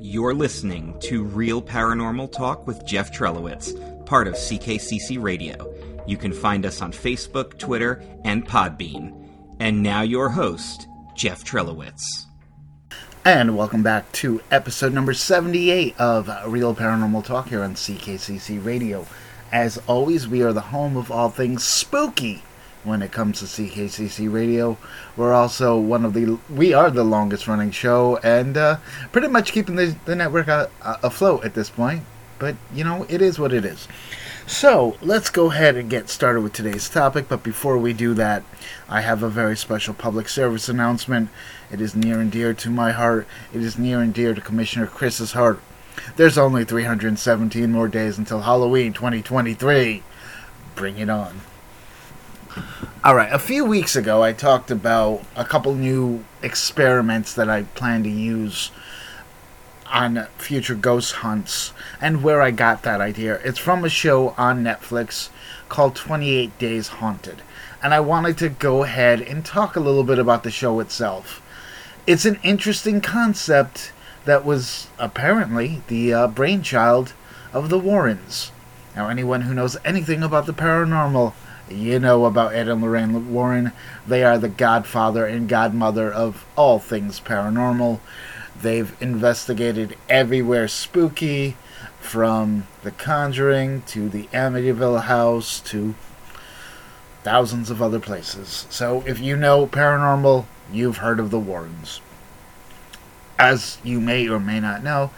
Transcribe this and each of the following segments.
You're listening to Real Paranormal Talk with Jeff Trelowitz, part of CKCC Radio. You can find us on Facebook, Twitter, and Podbean. And now your host, Jeff Trelowitz. And welcome back to episode number 78 of Real Paranormal Talk here on CKCC Radio. As always, we are the home of all things spooky when it comes to CKCC Radio. We're also one of the we are the longest running show and uh, pretty much keeping the, the network uh, afloat at this point. But you know, it is what it is. So let's go ahead and get started with today's topic. But before we do that, I have a very special public service announcement. It is near and dear to my heart. It is near and dear to Commissioner Chris's heart. There's only 317 more days until Halloween 2023. Bring it on. All right, a few weeks ago, I talked about a couple new experiments that I plan to use on future ghost hunts and where I got that idea. It's from a show on Netflix called 28 Days Haunted. And I wanted to go ahead and talk a little bit about the show itself. It's an interesting concept that was apparently the uh, brainchild of the Warrens. Now, anyone who knows anything about the paranormal you know about Ed and Lorraine Warren. They are the godfather and godmother of all things paranormal. They've investigated everywhere spooky, from The Conjuring to the Amityville House to thousands of other places. So if you know paranormal, you've heard of the Warrens. As you may or may not know,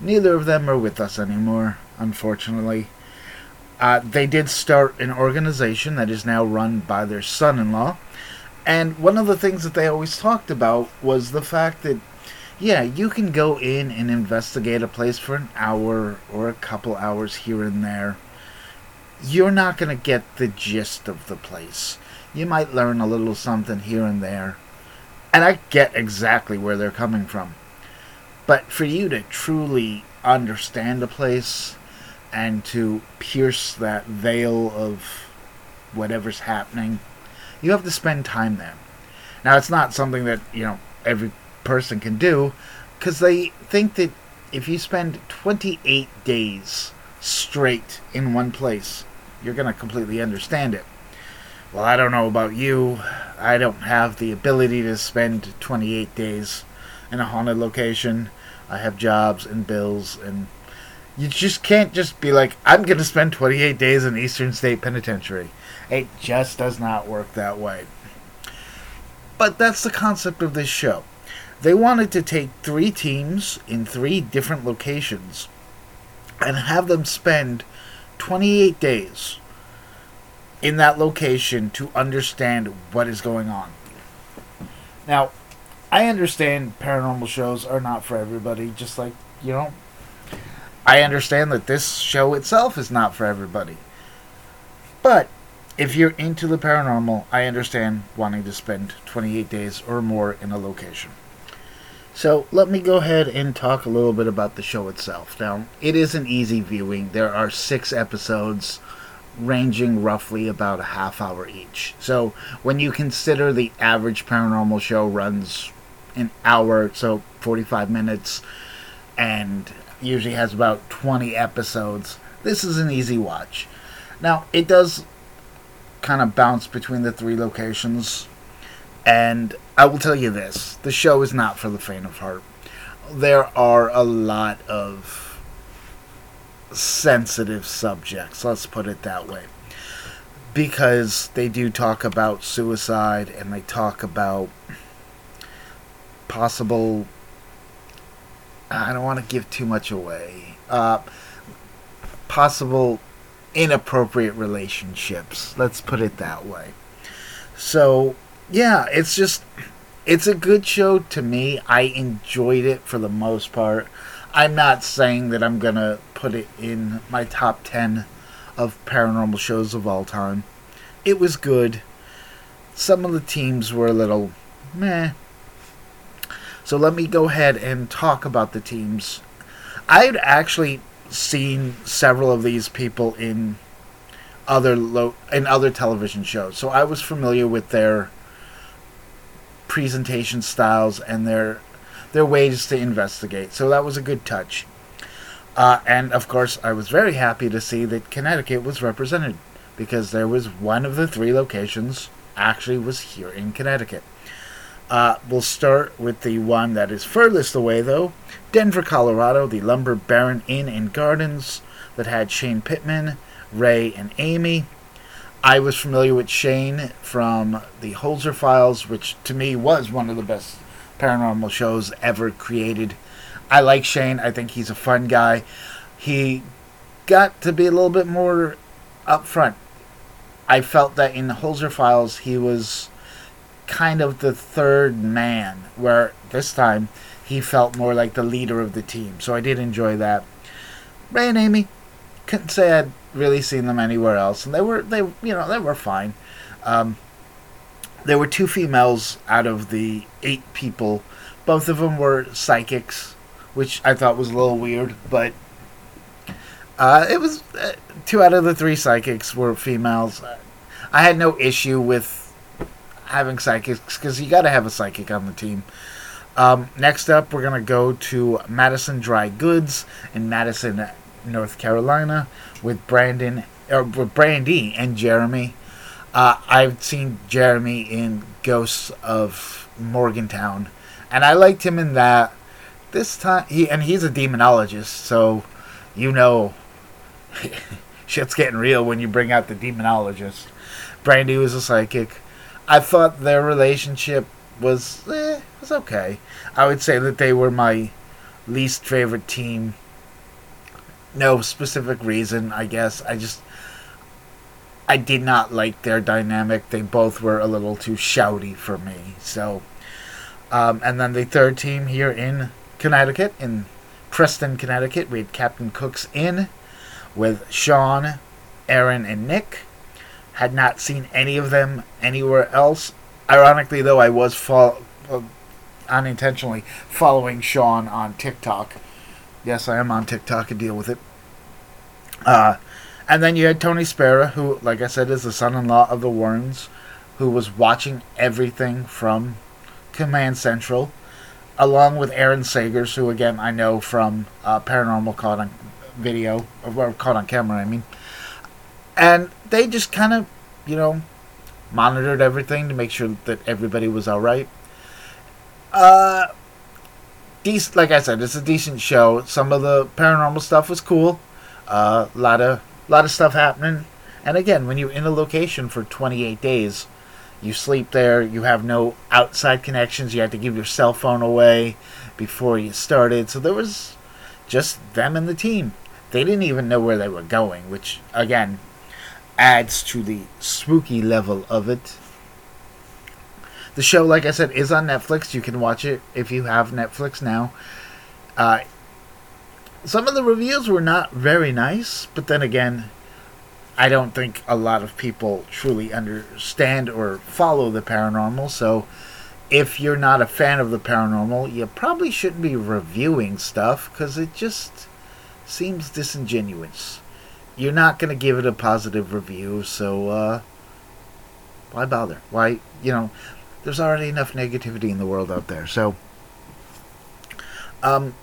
neither of them are with us anymore, unfortunately. Uh, they did start an organization that is now run by their son in law. And one of the things that they always talked about was the fact that, yeah, you can go in and investigate a place for an hour or a couple hours here and there. You're not going to get the gist of the place. You might learn a little something here and there. And I get exactly where they're coming from. But for you to truly understand a place, and to pierce that veil of whatever's happening, you have to spend time there. Now, it's not something that, you know, every person can do because they think that if you spend 28 days straight in one place, you're going to completely understand it. Well, I don't know about you. I don't have the ability to spend 28 days in a haunted location. I have jobs and bills and you just can't just be like, I'm going to spend 28 days in Eastern State Penitentiary. It just does not work that way. But that's the concept of this show. They wanted to take three teams in three different locations and have them spend 28 days in that location to understand what is going on. Now, I understand paranormal shows are not for everybody, just like, you know, I understand that this show itself is not for everybody. But if you're into the paranormal, I understand wanting to spend 28 days or more in a location. So let me go ahead and talk a little bit about the show itself. Now, it is an easy viewing. There are six episodes ranging roughly about a half hour each. So when you consider the average paranormal show runs an hour, so 45 minutes, and usually has about 20 episodes. This is an easy watch. Now, it does kind of bounce between the three locations, and I will tell you this the show is not for the faint of heart. There are a lot of sensitive subjects, let's put it that way. Because they do talk about suicide and they talk about possible I don't want to give too much away. Uh, possible inappropriate relationships. Let's put it that way. So, yeah, it's just it's a good show to me. I enjoyed it for the most part. I'm not saying that I'm going to put it in my top 10 of paranormal shows of all time. It was good. Some of the teams were a little meh, so let me go ahead and talk about the teams. I'd actually seen several of these people in other lo- in other television shows, so I was familiar with their presentation styles and their their ways to investigate. So that was a good touch. Uh, and of course, I was very happy to see that Connecticut was represented because there was one of the three locations actually was here in Connecticut. Uh, we'll start with the one that is furthest away, though Denver, Colorado, the Lumber Baron Inn and Gardens that had Shane Pittman, Ray, and Amy. I was familiar with Shane from the Holzer Files, which to me was one of the best paranormal shows ever created. I like Shane. I think he's a fun guy. He got to be a little bit more upfront. I felt that in the Holzer Files he was kind of the third man, where this time he felt more like the leader of the team. So I did enjoy that. Ray and Amy, couldn't say I'd really seen them anywhere else, and they were they you know they were fine. Um, there were two females out of the eight people. Both of them were psychics, which I thought was a little weird, but uh, it was uh, two out of the three psychics were females. I had no issue with having psychics because you got to have a psychic on the team. Um, next up, we're gonna go to Madison Dry Goods in Madison, North Carolina, with Brandon or with Brandy and Jeremy. Uh, I've seen Jeremy in Ghosts of Morgantown, and I liked him in that. This time, he and he's a demonologist, so you know shit's getting real when you bring out the demonologist. Brandy was a psychic. I thought their relationship was eh, was okay. I would say that they were my least favorite team. No specific reason, I guess. I just I did not like their dynamic. They both were a little too shouty for me. So, um, and then the third team here in Connecticut, in Preston, Connecticut, we had Captain Cook's Inn with Sean, Aaron, and Nick. Had not seen any of them anywhere else. Ironically, though, I was fo- uh, unintentionally following Sean on TikTok. Yes, I am on TikTok and deal with it. Uh, and then you had Tony Spera, who, like I said, is the son-in-law of the Warrens, who was watching everything from Command Central, along with Aaron Sagers, who again I know from uh, Paranormal Caught on Video or Caught on Camera. I mean, and they just kind of, you know, monitored everything to make sure that everybody was all right. Uh. Like I said, it's a decent show. Some of the paranormal stuff was cool. A uh, lot of lot of stuff happening. And again, when you're in a location for 28 days, you sleep there. You have no outside connections. You had to give your cell phone away before you started. So there was just them and the team. They didn't even know where they were going, which again adds to the spooky level of it. The show, like I said, is on Netflix. You can watch it if you have Netflix now. Uh, some of the reviews were not very nice, but then again, I don't think a lot of people truly understand or follow the paranormal. So, if you're not a fan of the paranormal, you probably shouldn't be reviewing stuff because it just seems disingenuous. You're not going to give it a positive review, so uh, why bother? Why, you know, there's already enough negativity in the world out there. So, um,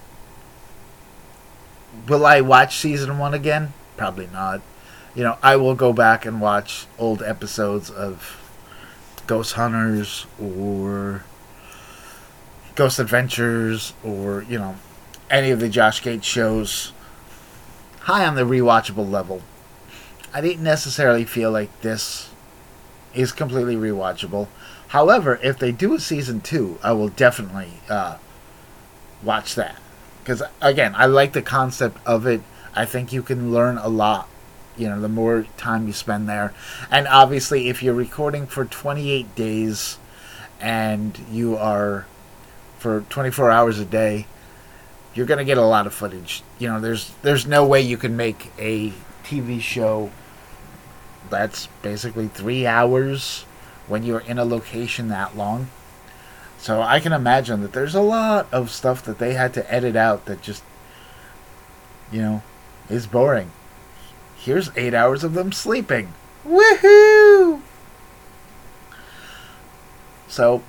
will I watch season one again? Probably not. You know, I will go back and watch old episodes of Ghost Hunters or Ghost Adventures or, you know, any of the Josh Gates shows high on the rewatchable level. I didn't necessarily feel like this is completely rewatchable. However, if they do a season two, I will definitely uh, watch that because again, I like the concept of it. I think you can learn a lot. You know, the more time you spend there, and obviously, if you're recording for 28 days, and you are for 24 hours a day, you're gonna get a lot of footage. You know, there's there's no way you can make a TV show that's basically three hours when you're in a location that long. So I can imagine that there's a lot of stuff that they had to edit out that just, you know, is boring. Here's eight hours of them sleeping. Woohoo! So,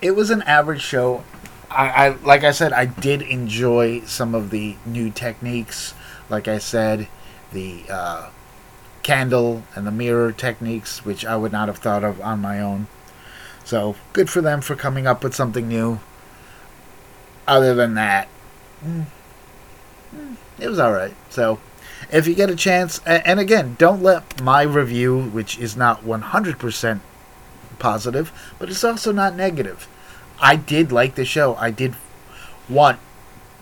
it was an average show. I, I like I said, I did enjoy some of the new techniques. Like I said, the uh, candle and the mirror techniques, which I would not have thought of on my own. So good for them for coming up with something new. Other than that, mm, mm, it was all right. So if you get a chance, and again, don't let my review, which is not 100% positive, but it's also not negative. I did like the show. I did want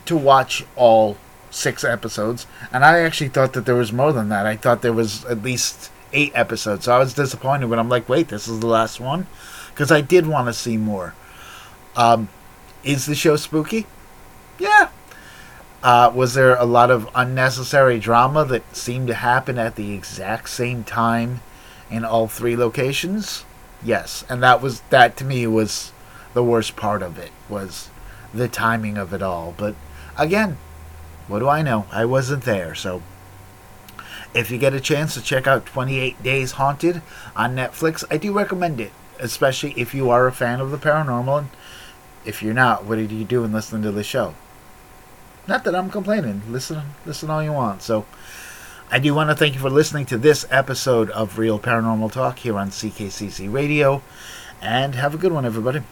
to watch all six episodes, and I actually thought that there was more than that. I thought there was at least eight episodes. So I was disappointed when I'm like, wait, this is the last one? Because I did want to see more. Um, is the show spooky? Yeah. Uh, was there a lot of unnecessary drama that seemed to happen at the exact same time in all three locations? Yes, and that was that to me was the worst part of it was the timing of it all. But again, what do I know? I wasn't there, so if you get a chance to check out 28 Days Haunted on Netflix, I do recommend it, especially if you are a fan of the paranormal. And if you're not, what are you doing listening to the show? Not that I'm complaining. Listen, listen all you want. So, I do want to thank you for listening to this episode of Real Paranormal Talk here on CKCC Radio, and have a good one, everybody.